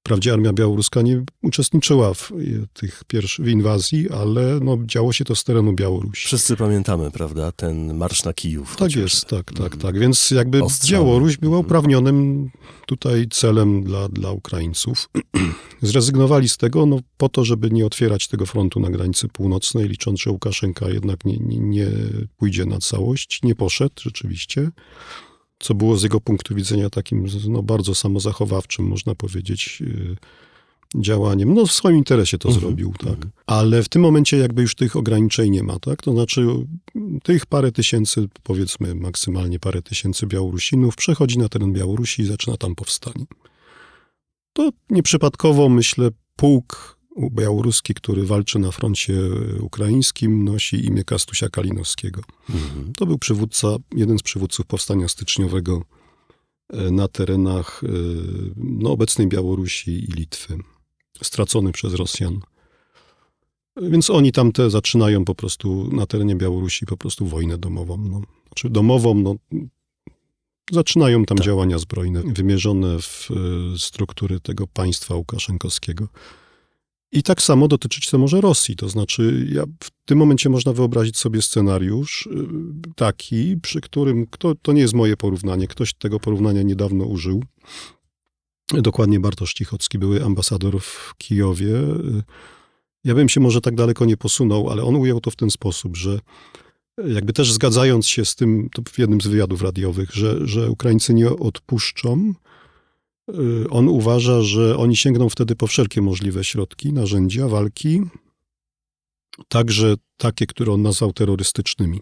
Wprawdzie armia białoruska nie uczestniczyła w tych pierwszych w inwazji, ale no, działo się to z terenu Białorusi. Wszyscy pamiętamy, prawda, ten marsz na Kijów. Tak jest, tak, tak, mm. tak. Więc jakby Ostrzały. Białoruś była mm. uprawnionym tutaj celem dla, dla Ukraińców. Zrezygnowali z tego no, po to, żeby nie otwierać tego frontu na granicy północnej, licząc, że Łukaszenka jednak nie, nie, nie pójdzie na całość. Nie poszedł rzeczywiście co było z jego punktu widzenia takim no, bardzo samozachowawczym, można powiedzieć, y, działaniem. No w swoim interesie to mhm. zrobił, tak. Mhm. Ale w tym momencie jakby już tych ograniczeń nie ma, tak. To znaczy tych parę tysięcy, powiedzmy maksymalnie parę tysięcy Białorusinów przechodzi na teren Białorusi i zaczyna tam powstanie. To nieprzypadkowo, myślę, pułk białoruski, który walczy na froncie ukraińskim, nosi imię Kastusia Kalinowskiego. Mhm. To był przywódca, jeden z przywódców powstania styczniowego e, na terenach e, no, obecnej Białorusi i Litwy, stracony przez Rosjan. Więc oni tam te zaczynają po prostu na terenie Białorusi po prostu wojnę domową. No. Znaczy domową, no, zaczynają tam tak. działania zbrojne wymierzone w e, struktury tego państwa łukaszenkowskiego. I tak samo dotyczyć to może Rosji. To znaczy, ja w tym momencie można wyobrazić sobie scenariusz y, taki, przy którym kto, to nie jest moje porównanie, ktoś tego porównania niedawno użył. Dokładnie Bartosz Cichocki, były ambasador w Kijowie. Ja bym się może tak daleko nie posunął, ale on ujął to w ten sposób, że jakby też zgadzając się z tym, to w jednym z wywiadów radiowych, że, że Ukraińcy nie odpuszczą, Y, on uważa, że oni sięgną wtedy po wszelkie możliwe środki, narzędzia walki, także takie, które on nazwał terrorystycznymi.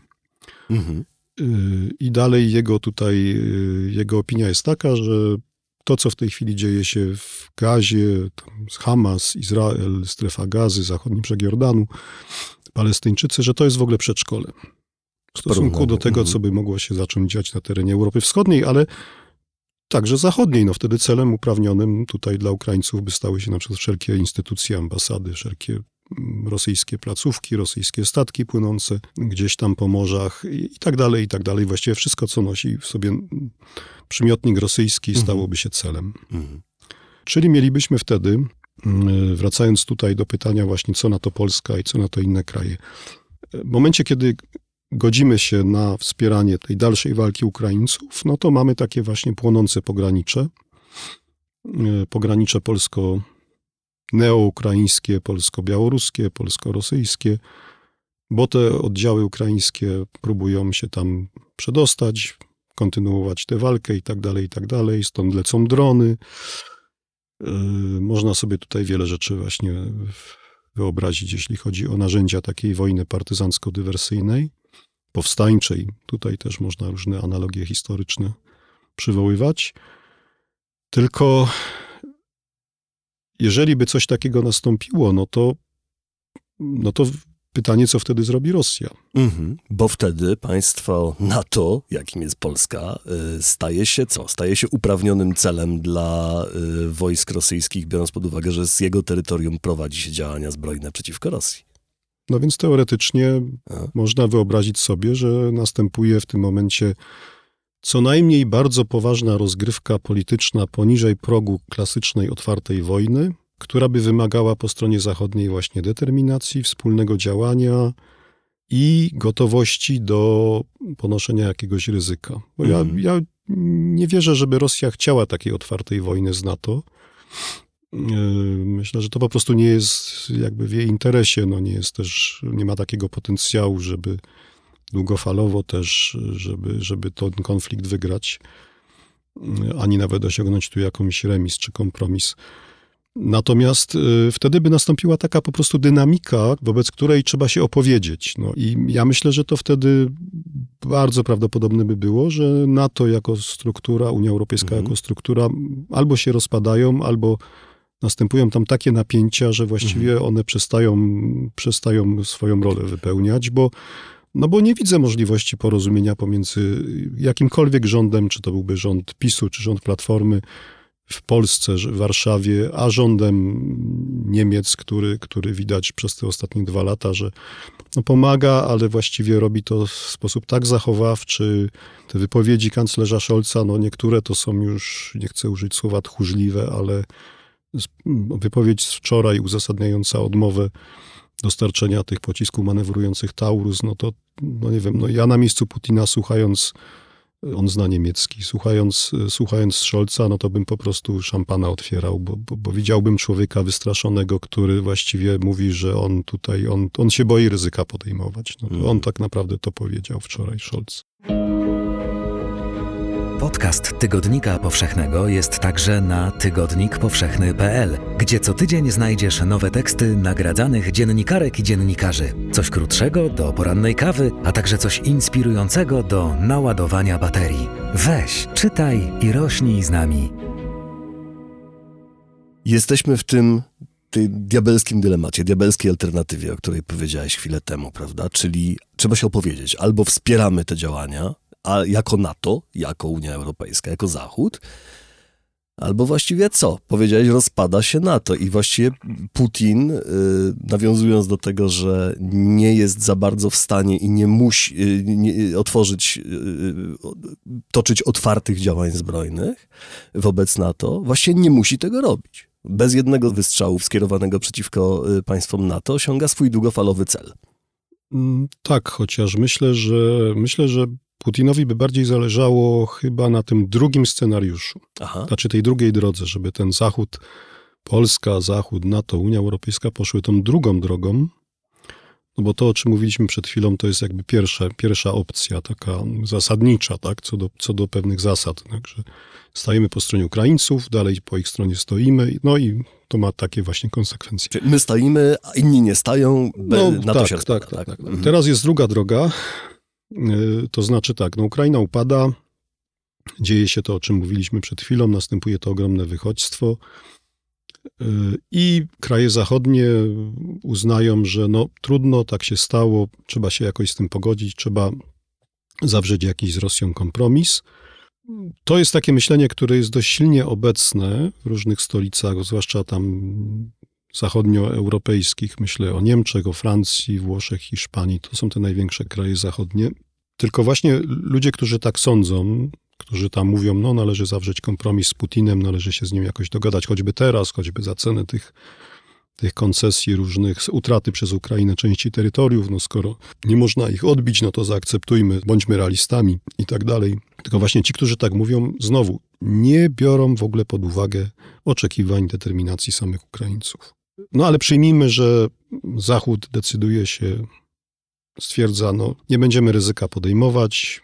Mhm. Y, I dalej jego tutaj, y, jego opinia jest taka, że to, co w tej chwili dzieje się w Gazie, Hamas, Izrael, strefa gazy, zachodni brzeg Jordanu, Palestyńczycy, że to jest w ogóle przedszkole. W stosunku do tego, mhm. co by mogło się zacząć dziać na terenie Europy Wschodniej, ale także zachodniej. No wtedy celem uprawnionym tutaj dla Ukraińców by stały się na przykład wszelkie instytucje, ambasady, wszelkie mm, rosyjskie placówki, rosyjskie statki płynące gdzieś tam po morzach i, tak dalej, i tak dalej. Właściwie wszystko, co nosi w sobie przymiotnik rosyjski, mhm. stałoby się celem. Mhm. Czyli mielibyśmy wtedy mm, wracając tutaj do pytania właśnie, co na to Polska i co na to inne kraje. W momencie, kiedy godzimy się na wspieranie tej dalszej walki Ukraińców, no to mamy takie właśnie płonące pogranicze. Pogranicze polsko neoukraińskie, polsko-białoruskie, polsko-rosyjskie, bo te oddziały ukraińskie próbują się tam przedostać, kontynuować tę walkę i tak dalej, i tak dalej. Stąd lecą drony. Yy, można sobie tutaj wiele rzeczy właśnie wyobrazić, jeśli chodzi o narzędzia takiej wojny partyzancko-dywersyjnej, powstańczej. Tutaj też można różne analogie historyczne przywoływać. Tylko jeżeli by coś takiego nastąpiło, no to, no to pytanie, co wtedy zrobi Rosja. Mhm, bo wtedy państwo NATO, jakim jest Polska, y, staje się co? Staje się uprawnionym celem dla y, wojsk rosyjskich, biorąc pod uwagę, że z jego terytorium prowadzi się działania zbrojne przeciwko Rosji. No więc teoretycznie można wyobrazić sobie, że następuje w tym momencie co najmniej bardzo poważna rozgrywka polityczna poniżej progu klasycznej otwartej wojny, która by wymagała po stronie zachodniej właśnie determinacji, wspólnego działania i gotowości do ponoszenia jakiegoś ryzyka. Bo ja, mhm. ja nie wierzę, żeby Rosja chciała takiej otwartej wojny z NATO. Yy, myślę, że to po prostu nie jest jakby w jej interesie, no nie jest też, nie ma takiego potencjału, żeby długofalowo też, żeby, żeby ten konflikt wygrać, ani nawet osiągnąć tu jakąś remis czy kompromis. Natomiast y, wtedy by nastąpiła taka po prostu dynamika, wobec której trzeba się opowiedzieć. No i ja myślę, że to wtedy bardzo prawdopodobne by było, że NATO jako struktura, Unia Europejska mhm. jako struktura albo się rozpadają, albo następują tam takie napięcia, że właściwie mhm. one przestają, przestają swoją rolę wypełniać, bo no bo nie widzę możliwości porozumienia pomiędzy jakimkolwiek rządem, czy to byłby rząd PiSu, czy rząd Platformy w Polsce, w Warszawie, a rządem Niemiec, który, który widać przez te ostatnie dwa lata, że no pomaga, ale właściwie robi to w sposób tak zachowawczy. Te wypowiedzi kanclerza Scholza, no niektóre to są już, nie chcę użyć słowa tchórzliwe, ale wypowiedź z wczoraj uzasadniająca odmowę dostarczenia tych pocisków manewrujących Taurus, no to, no nie wiem, no ja na miejscu Putina słuchając, on zna niemiecki, słuchając, słuchając Scholza, no to bym po prostu szampana otwierał, bo, bo, bo widziałbym człowieka wystraszonego, który właściwie mówi, że on tutaj, on, on się boi ryzyka podejmować. No, on tak naprawdę to powiedział wczoraj Scholz. Podcast Tygodnika Powszechnego jest także na tygodnikpowszechny.pl, gdzie co tydzień znajdziesz nowe teksty nagradzanych dziennikarek i dziennikarzy. Coś krótszego do porannej kawy, a także coś inspirującego do naładowania baterii. Weź, czytaj i rośnij z nami. Jesteśmy w tym tej diabelskim dylemacie, diabelskiej alternatywie, o której powiedziałeś chwilę temu, prawda? Czyli trzeba się opowiedzieć, albo wspieramy te działania, a jako NATO, jako Unia Europejska, jako Zachód, Albo właściwie co? Powiedziałeś, rozpada się NATO i właściwie Putin, y, nawiązując do tego, że nie jest za bardzo w stanie i nie musi y, nie, otworzyć, y, toczyć otwartych działań zbrojnych wobec NATO, właściwie nie musi tego robić. Bez jednego wystrzału skierowanego przeciwko państwom NATO osiąga swój długofalowy cel. Mm, tak, chociaż myślę, że myślę, że Putinowi by bardziej zależało chyba na tym drugim scenariuszu. Aha. Znaczy tej drugiej drodze, żeby ten Zachód, Polska, Zachód, NATO, Unia Europejska poszły tą drugą drogą, no bo to, o czym mówiliśmy przed chwilą, to jest jakby pierwsza, pierwsza opcja, taka zasadnicza, tak, co do, co do pewnych zasad. Także stajemy po stronie Ukraińców, dalej po ich stronie stoimy, no i to ma takie właśnie konsekwencje. Czyli my stoimy, a inni nie stają, no, na tak, to się tak, tak, tak, tak. Mhm. Teraz jest druga droga, to znaczy tak, no Ukraina upada, dzieje się to, o czym mówiliśmy przed chwilą, następuje to ogromne wychodźstwo. Y, i kraje zachodnie uznają, że no trudno, tak się stało, trzeba się jakoś z tym pogodzić, trzeba zawrzeć jakiś z Rosją kompromis. To jest takie myślenie, które jest dość silnie obecne w różnych stolicach, zwłaszcza tam zachodnioeuropejskich, myślę o Niemczech, o Francji, Włoszech, Hiszpanii, to są te największe kraje zachodnie. Tylko właśnie ludzie, którzy tak sądzą, którzy tam mówią, no należy zawrzeć kompromis z Putinem, należy się z nim jakoś dogadać, choćby teraz, choćby za cenę tych, tych koncesji różnych, utraty przez Ukrainę części terytoriów, no skoro nie można ich odbić, no to zaakceptujmy, bądźmy realistami i tak dalej. Tylko właśnie ci, którzy tak mówią, znowu nie biorą w ogóle pod uwagę oczekiwań, determinacji samych Ukraińców. No ale przyjmijmy, że Zachód decyduje się, stwierdza, no nie będziemy ryzyka podejmować,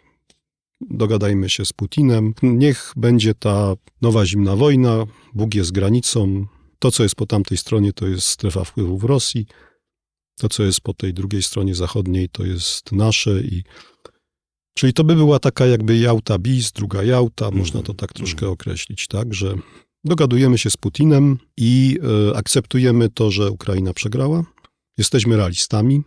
dogadajmy się z Putinem, niech będzie ta nowa zimna wojna, Bóg jest granicą, to co jest po tamtej stronie to jest strefa wpływów Rosji, to co jest po tej drugiej stronie zachodniej to jest nasze i Czyli to by była taka jakby Jałta bis, druga Jałta, można to tak troszkę określić, tak, że dogadujemy się z Putinem i y, akceptujemy to, że Ukraina przegrała. Jesteśmy realistami,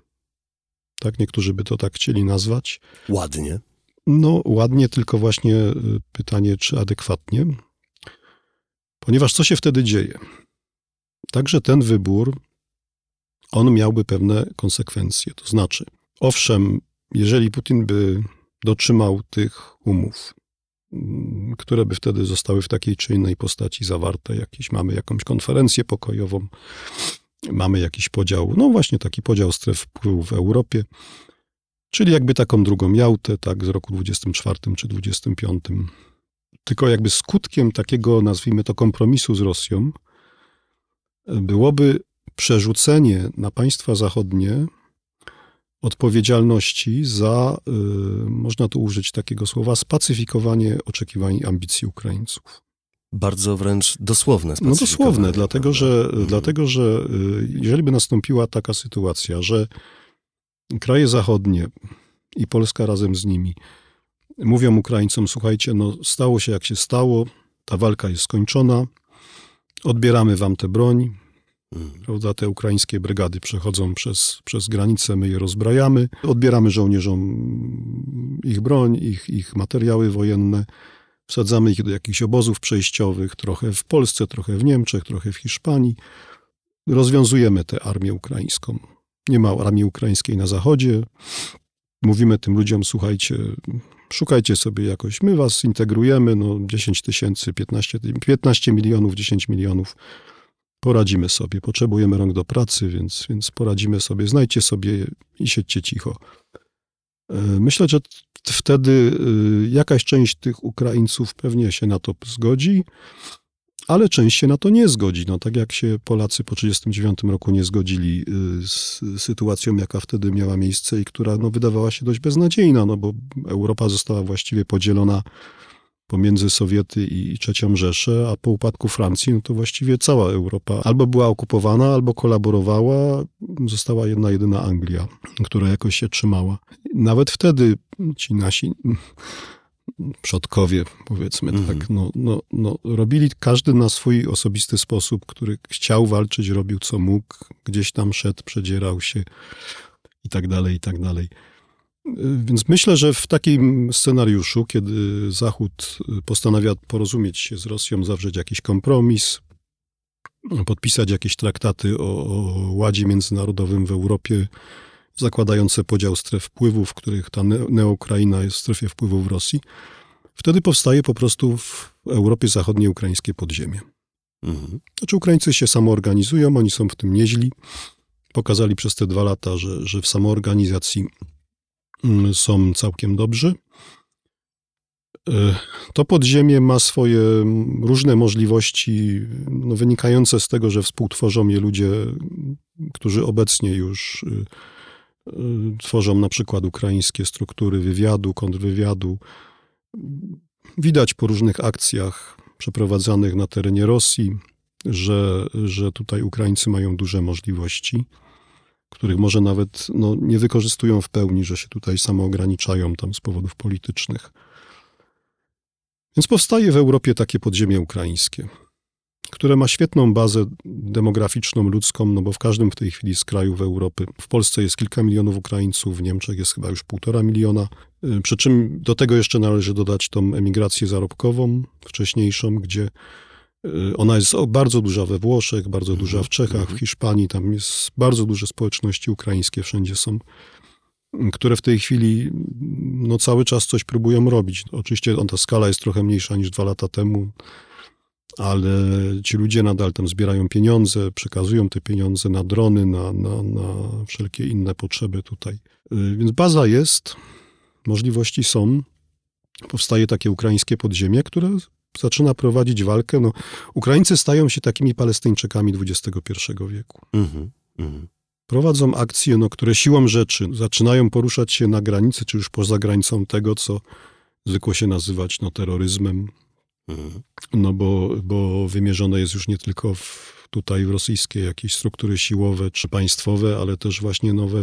tak, niektórzy by to tak chcieli nazwać. Ładnie. No, ładnie, tylko właśnie y, pytanie, czy adekwatnie. Ponieważ co się wtedy dzieje? Także ten wybór, on miałby pewne konsekwencje. To znaczy, owszem, jeżeli Putin by dotrzymał tych umów, które by wtedy zostały w takiej czy innej postaci zawarte, jakieś, mamy jakąś konferencję pokojową, mamy jakiś podział, no właśnie taki podział stref wpływu w Europie, czyli jakby taką drugą Jałtę, tak, z roku 24 czy 25. Tylko jakby skutkiem takiego, nazwijmy to, kompromisu z Rosją byłoby przerzucenie na państwa zachodnie odpowiedzialności za, y, można tu użyć takiego słowa, spacyfikowanie oczekiwań i ambicji Ukraińców. Bardzo wręcz dosłowne. No dosłowne, dlatego że, mhm. dlatego że y, jeżeli by nastąpiła taka sytuacja, że kraje zachodnie i Polska razem z nimi mówią Ukraińcom, słuchajcie, no stało się jak się stało, ta walka jest skończona, odbieramy wam tę broń, Prawda? Te ukraińskie brygady przechodzą przez, przez granicę, my je rozbrajamy, odbieramy żołnierzom ich broń, ich, ich materiały wojenne, wsadzamy ich do jakichś obozów przejściowych, trochę w Polsce, trochę w Niemczech, trochę w Hiszpanii. Rozwiązujemy tę armię ukraińską. Nie ma armii ukraińskiej na zachodzie. Mówimy tym ludziom, słuchajcie, szukajcie sobie jakoś, my was integrujemy, no 10 tysięcy, 15, 15 milionów, 10 milionów poradzimy sobie. Potrzebujemy rąk do pracy, więc, więc poradzimy sobie. Znajdźcie sobie i siedźcie cicho. E, myślę, że wtedy e, jakaś część tych Ukraińców pewnie się na to zgodzi, ale część się na to nie zgodzi. No, tak jak się Polacy po 1939 roku nie zgodzili e, z sytuacją, jaka wtedy miała miejsce i która no, wydawała się dość beznadziejna, no bo Europa została właściwie podzielona pomiędzy Sowiety i III Rzeszę, a po upadku Francji, no to właściwie cała Europa albo była okupowana, albo kolaborowała. Została jedna, jedyna Anglia, która jakoś się trzymała. Nawet wtedy ci nasi przodkowie, powiedzmy -hmm. tak, no, no, no, robili każdy na swój osobisty sposób, który chciał walczyć, robił co mógł, gdzieś tam szedł, przedzierał się i tak dalej, i tak dalej. Więc myślę, że w takim scenariuszu, kiedy Zachód postanawia porozumieć się z Rosją, zawrzeć jakiś kompromis, podpisać jakieś traktaty o, o ładzie międzynarodowym w Europie, zakładające podział stref wpływów, w których ta neokraina jest w strefie wpływów Rosji, wtedy powstaje po prostu w Europie Zachodniej ukraińskie podziemie. Mhm. Znaczy Ukraińcy się samoorganizują, oni są w tym nieźli. Pokazali przez te dwa lata, że, że w samoorganizacji są całkiem dobrzy. E, to podziemie ma swoje różne możliwości, no, wynikające z tego, że współtworzą je ludzie, którzy obecnie już y, y, tworzą na przykład ukraińskie struktury wywiadu, kontrwywiadu. Widać po różnych akcjach przeprowadzanych na terenie Rosji, że, że tutaj Ukraińcy mają duże możliwości których może nawet no, nie wykorzystują w pełni, że się tutaj samo ograniczają tam z powodów politycznych. Więc powstaje w Europie takie podziemie ukraińskie, które ma świetną bazę demograficzną, ludzką, no bo w każdym w tej chwili z krajów Europy, w Polsce jest kilka milionów Ukraińców, w Niemczech jest chyba już półtora miliona, y, przy czym do tego jeszcze należy dodać tą emigrację zarobkową wcześniejszą, gdzie ona jest bardzo duża we Włoszech, bardzo mhm. duża w Czechach, w mhm. Hiszpanii. Tam jest bardzo duże społeczności ukraińskie, wszędzie są. które w tej chwili no, cały czas coś próbują robić. Oczywiście ta skala jest trochę mniejsza niż dwa lata temu, ale ci ludzie nadal tam zbierają pieniądze, przekazują te pieniądze na drony, na, na, na wszelkie inne potrzeby tutaj. Y, więc baza jest, możliwości są. Powstaje takie ukraińskie podziemie, które zaczyna prowadzić walkę. No, Ukraińcy stają się takimi Palestyńczykami XXI wieku. Mhm, mhm. Prowadzą akcje, no, które siłą rzeczy zaczynają poruszać się na granicy, czy już poza granicą tego, co zwykło się nazywać no, terroryzmem. Mhm. No bo, bo wymierzone jest już nie tylko w, tutaj w rosyjskie jakieś struktury siłowe czy państwowe, ale też właśnie nowe,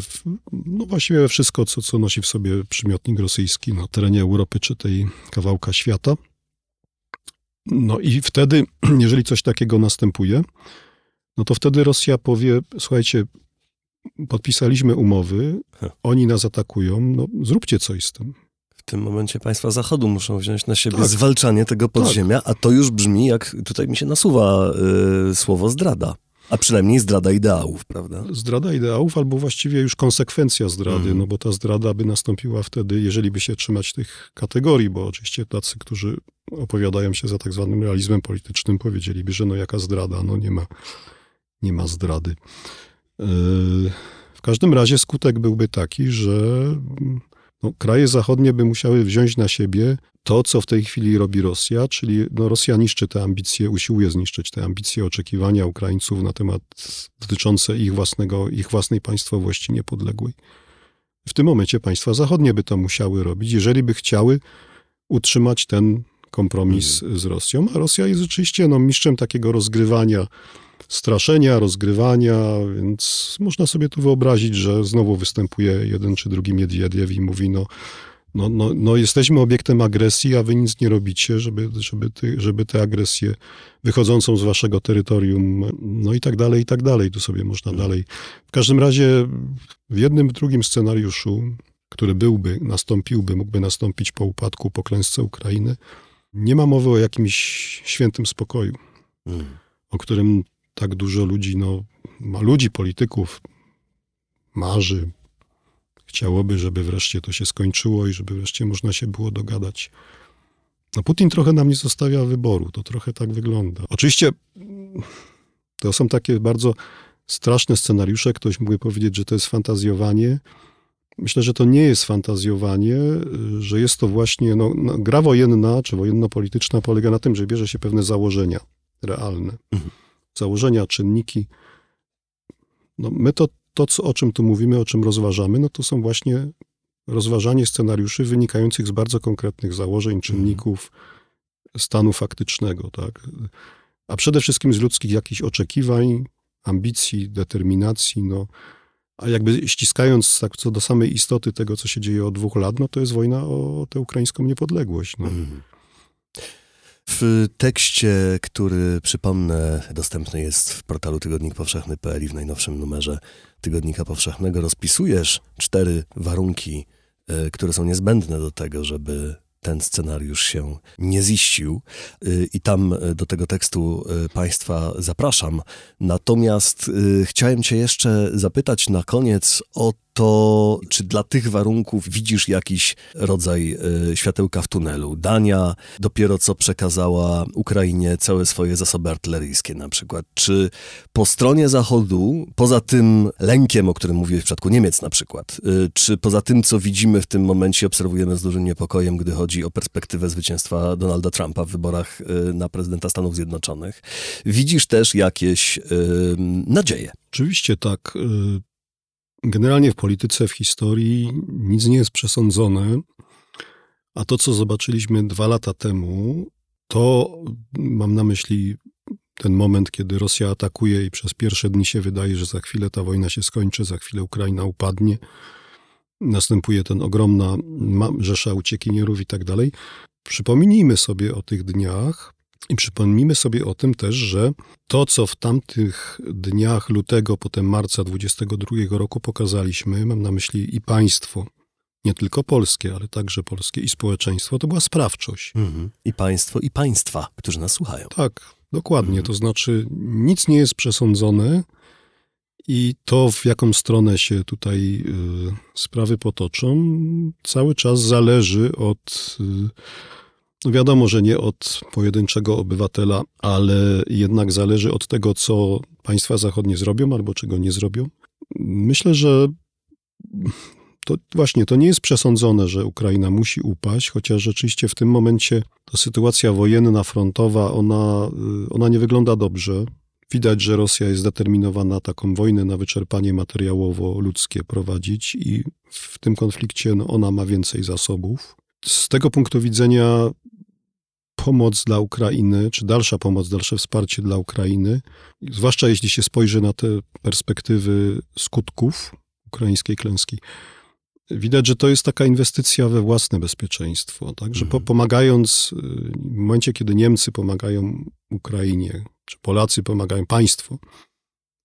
no właściwie wszystko, co, co nosi w sobie przymiotnik rosyjski na terenie Europy czy tej kawałka świata. No i wtedy, jeżeli coś takiego następuje, no to wtedy Rosja powie, słuchajcie, podpisaliśmy umowy, oni nas atakują, no zróbcie coś z tym. W tym momencie państwa Zachodu muszą wziąć na siebie Tak. zwalczanie tego podziemia, a to już brzmi jak, tutaj mi się nasuwa y, słowo zdrada. A przynajmniej zdrada ideałów, prawda? Zdrada ideałów, albo właściwie już konsekwencja zdrady, Mhm. no bo ta zdrada by nastąpiła wtedy, jeżeli by się trzymać tych kategorii, bo oczywiście tacy, którzy opowiadają się za tak zwanym realizmem politycznym, powiedzieliby, że no jaka zdrada, no nie ma, nie ma zdrady. Yy, W każdym razie skutek byłby taki, że no, kraje zachodnie by musiały wziąć na siebie to, co w tej chwili robi Rosja, czyli no, Rosja niszczy te ambicje, usiłuje zniszczyć te ambicje, oczekiwania Ukraińców na temat dotyczące ich, własnego, ich własnej państwowości niepodległej. W tym momencie państwa zachodnie by to musiały robić, jeżeli by chciały utrzymać ten kompromis z Rosją, a Rosja jest rzeczywiście no, mistrzem takiego rozgrywania, straszenia, rozgrywania, więc można sobie tu wyobrazić, że znowu występuje jeden czy drugi Miedwiediew i mówi, no, no, no, no jesteśmy obiektem agresji, a wy nic nie robicie, żeby, żeby, ty, żeby tę agresję wychodzącą z waszego terytorium, no i tak dalej, i tak dalej. Tu sobie można dalej. W każdym razie w jednym, w drugim scenariuszu, który byłby, nastąpiłby, mógłby nastąpić po upadku, po klęsce Ukrainy, nie ma mowy o jakimś świętym spokoju, Mm. o którym tak dużo ludzi, no, ma ludzi, polityków marzy, chciałoby, żeby wreszcie to się skończyło i żeby wreszcie można się było dogadać. No Putin trochę nam nie zostawia wyboru, to trochę tak wygląda. Oczywiście to są takie bardzo straszne scenariusze, ktoś mógłby powiedzieć, że to jest fantazjowanie. Myślę, że to nie jest fantazjowanie, że jest to właśnie, no, no, gra wojenna czy wojenno-polityczna polega na tym, że bierze się pewne założenia realne. Mhm. Założenia, czynniki. No, my to, to co, o czym tu mówimy, o czym rozważamy, no to są właśnie rozważanie scenariuszy wynikających z bardzo konkretnych założeń, czynników stanu faktycznego, tak? A przede wszystkim z ludzkich jakichś oczekiwań, ambicji, determinacji, no. A jakby ściskając tak co do samej istoty tego, co się dzieje od dwóch lat, no to jest wojna o tę ukraińską niepodległość. No. Mhm. W tekście, który przypomnę, dostępny jest w portalu Tygodnik Powszechny.pl i w najnowszym numerze Tygodnika Powszechnego, rozpisujesz cztery warunki, e, które są niezbędne do tego, żeby ten scenariusz się nie ziścił. Y, I tam e, do tego tekstu e, Państwa zapraszam. Natomiast chciałem Cię jeszcze zapytać na koniec o to, czy dla tych warunków widzisz jakiś rodzaj y, światełka w tunelu. Dania dopiero co przekazała Ukrainie całe swoje zasoby artyleryjskie na przykład. Czy po stronie Zachodu, poza tym lękiem, o którym mówiłeś w przypadku Niemiec na przykład, y, czy poza tym, co widzimy w tym momencie, obserwujemy z dużym niepokojem, gdy chodzi o perspektywę zwycięstwa Donalda Trumpa w wyborach y, na prezydenta Stanów Zjednoczonych, widzisz też jakieś nadzieje? Oczywiście tak. Generalnie w polityce, w historii nic nie jest przesądzone, a to, co zobaczyliśmy dwa lata temu, to mam na myśli ten moment, kiedy Rosja atakuje i przez pierwsze dni się wydaje, że za chwilę ta wojna się skończy, za chwilę Ukraina upadnie. Następuje ten ogromna rzesza uciekinierów i tak dalej. Przypomnijmy sobie o tych dniach i przypomnijmy sobie o tym też, że to, co w tamtych dniach lutego, potem marca 22 roku pokazaliśmy, mam na myśli i państwo, nie tylko polskie, ale także polskie i społeczeństwo, to była sprawczość. I państwo, i państwa, którzy nas słuchają. Tak, dokładnie. To znaczy, nic nie jest przesądzone I to, w jaką stronę się tutaj y, sprawy potoczą, cały czas zależy od. Y, wiadomo, że nie od pojedynczego obywatela, ale jednak zależy od tego, co państwa zachodnie zrobią albo czego nie zrobią. Myślę, że to właśnie to nie jest przesądzone, że Ukraina musi upaść, chociaż rzeczywiście w tym momencie ta sytuacja wojenna, frontowa, ona, y, ona nie wygląda dobrze. Widać, że Rosja jest zdeterminowana taką wojnę na wyczerpanie materiałowo-ludzkie prowadzić i w tym konflikcie no, ona ma więcej zasobów. Z tego punktu widzenia pomoc dla Ukrainy, czy dalsza pomoc, dalsze wsparcie dla Ukrainy, zwłaszcza jeśli się spojrzy na te perspektywy skutków ukraińskiej klęski, widać, że to jest taka inwestycja we własne bezpieczeństwo. Tak? Że po, mhm. pomagając, y, w momencie, kiedy Niemcy pomagają Ukrainie, czy Polacy pomagają państwu,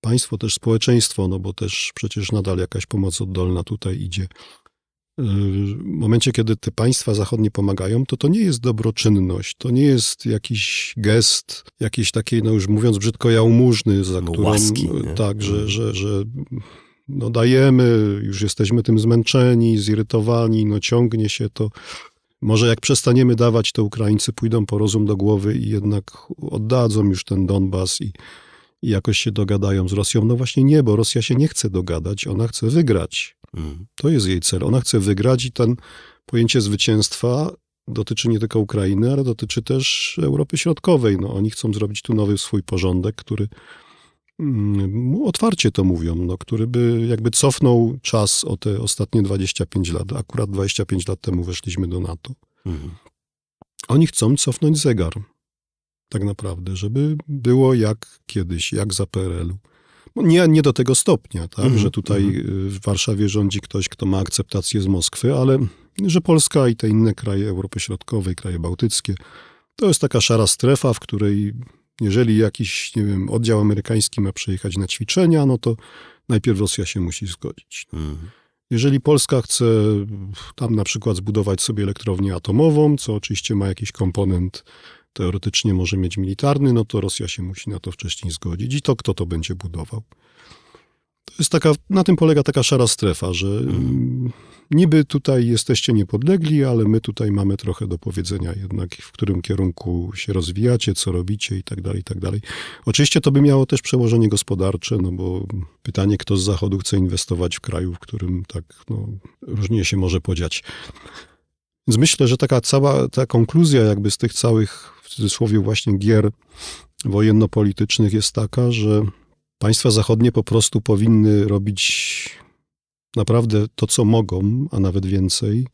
państwo też społeczeństwo, no bo też przecież nadal jakaś pomoc oddolna tutaj idzie. W momencie, kiedy te państwa zachodnie pomagają, to to nie jest dobroczynność, to nie jest jakiś gest, jakiejś takiej, no już mówiąc brzydko, jałmużny, za no, którą, łaski, tak, że, mhm. że, że no dajemy, już jesteśmy tym zmęczeni, zirytowani, no ciągnie się to. Może jak przestaniemy dawać, to Ukraińcy pójdą po rozum do głowy i jednak oddadzą już ten Donbas i, i jakoś się dogadają z Rosją. No właśnie nie, bo Rosja się nie chce dogadać, ona chce wygrać. Mm. To jest jej cel. Ona chce wygrać i ten pojęcie zwycięstwa dotyczy nie tylko Ukrainy, ale dotyczy też Europy Środkowej. No, oni chcą zrobić tu nowy swój porządek, który mm, otwarcie to mówią, no, który by jakby cofnął czas o te ostatnie 25 lat. Akurat 25 lat temu weszliśmy do NATO. Mhm. Oni chcą cofnąć zegar, tak naprawdę, żeby było jak kiedyś, jak za PRL-u. Nie, nie do tego stopnia, tak, mm -hmm. że tutaj mhm. w Warszawie rządzi ktoś, kto ma akceptację z Moskwy, ale że Polska i te inne kraje Europy Środkowej, kraje bałtyckie, to jest taka szara strefa, w której jeżeli jakiś, nie wiem, oddział amerykański ma przyjechać na ćwiczenia, no to najpierw Rosja się musi zgodzić. Mm. Jeżeli Polska chce tam na przykład zbudować sobie elektrownię atomową, co oczywiście ma jakiś komponent teoretycznie może mieć militarny, no to Rosja się musi na to wcześniej zgodzić. I to kto to będzie budował? To jest taka, na tym polega taka szara strefa, że mm. niby tutaj jesteście niepodlegli, ale my tutaj mamy trochę do powiedzenia jednak, w którym kierunku się rozwijacie, co robicie i tak dalej, i tak dalej. Oczywiście to by miało też przełożenie gospodarcze, no bo pytanie, kto z Zachodu chce inwestować w kraju, w którym tak no, różnie się może podziać. Więc myślę, że taka cała ta konkluzja jakby z tych całych w cudzysłowie właśnie gier wojenno-politycznych jest taka, że państwa zachodnie po prostu powinny robić naprawdę to, co mogą, a nawet więcej,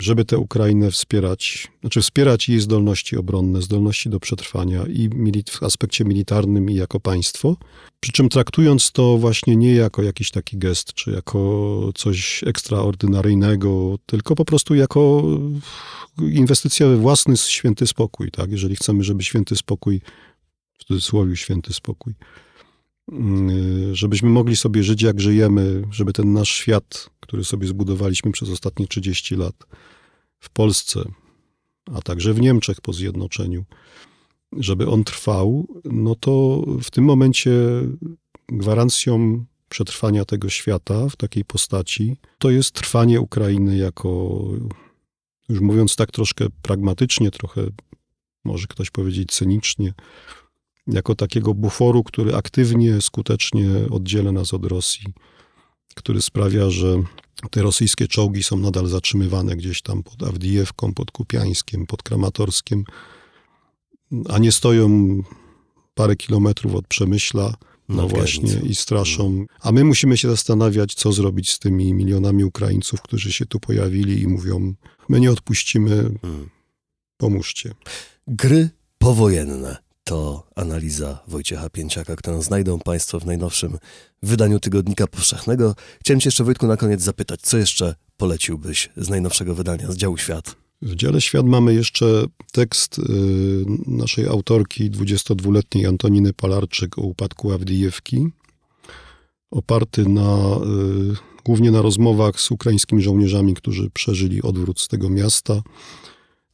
żeby tę Ukrainę wspierać, znaczy wspierać jej zdolności obronne, zdolności do przetrwania i w aspekcie militarnym i jako państwo. Przy czym traktując to właśnie nie jako jakiś taki gest, czy jako coś ekstraordynaryjnego, tylko po prostu jako inwestycja we własny święty spokój, tak? Jeżeli chcemy, żeby święty spokój, w cudzysłowie święty spokój, żebyśmy mogli sobie żyć jak żyjemy, żeby ten nasz świat, który sobie zbudowaliśmy przez ostatnie 30 lat w Polsce, a także w Niemczech po zjednoczeniu, żeby on trwał, no to w tym momencie gwarancją przetrwania tego świata w takiej postaci to jest trwanie Ukrainy jako już mówiąc tak troszkę pragmatycznie, trochę może ktoś powiedzieć cynicznie, jako takiego buforu, który aktywnie, skutecznie oddziela nas od Rosji, który sprawia, że te rosyjskie czołgi są nadal zatrzymywane gdzieś tam pod Awdijewką, pod Kupiańskiem, pod Kramatorskiem, a nie stoją parę kilometrów od Przemyśla, no właśnie, i straszą. A my musimy się zastanawiać, co zrobić z tymi milionami Ukraińców, którzy się tu pojawili i mówią: My nie odpuścimy, hmm. pomóżcie. Gry powojenne to analiza Wojciecha Pięciaka, którą znajdą Państwo w najnowszym wydaniu Tygodnika Powszechnego. Chciałem Cię jeszcze, Wojtku, na koniec zapytać, co jeszcze poleciłbyś z najnowszego wydania, z działu Świat? W dziale Świat mamy jeszcze tekst y, naszej autorki, 22-letniej Antoniny Palarczyk o upadku Awdijewki, oparty na, y, głównie na rozmowach z ukraińskimi żołnierzami, którzy przeżyli odwrót z tego miasta.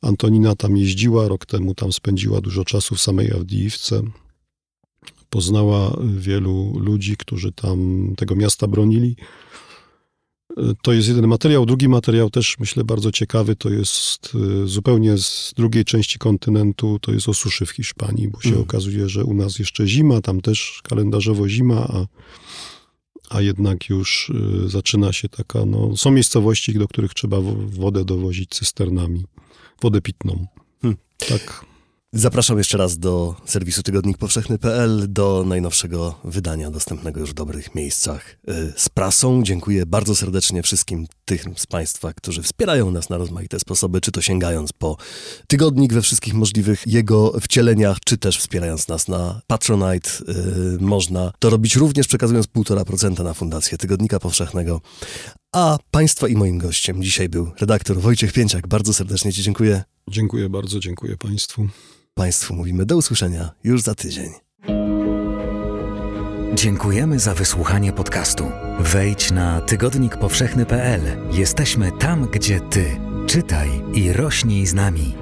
Antonina tam jeździła, rok temu tam spędziła dużo czasu w samej Awdijewce. poznała wielu ludzi, którzy tam tego miasta bronili. To jest jeden materiał. Drugi materiał też myślę bardzo ciekawy, to jest y, zupełnie z drugiej części kontynentu, to jest o suszy w Hiszpanii, bo się Mm. okazuje, że u nas jeszcze zima, tam też kalendarzowo zima, a, a jednak już y, zaczyna się taka, no, są miejscowości, do których trzeba wo- wodę dowozić cysternami, wodę pitną. Hmm. Tak. Zapraszam jeszcze raz do serwisu tygodnikpowszechny.pl, do najnowszego wydania dostępnego już w dobrych miejscach y, z prasą. Dziękuję bardzo serdecznie wszystkim tym z Państwa, którzy wspierają nas na rozmaite sposoby, czy to sięgając po tygodnik we wszystkich możliwych jego wcieleniach, czy też wspierając nas na Patronite. Y, Można to robić również przekazując 1,5% na Fundację Tygodnika Powszechnego. A Państwa i moim gościem dzisiaj był redaktor Wojciech Pięciak. Bardzo serdecznie Ci dziękuję. Dziękuję bardzo, dziękuję Państwu. Państwu mówimy do usłyszenia już za tydzień. Dziękujemy za wysłuchanie podcastu. Wejdź na tygodnikpowszechny.pl. Jesteśmy tam, gdzie ty. Czytaj i rośnij z nami.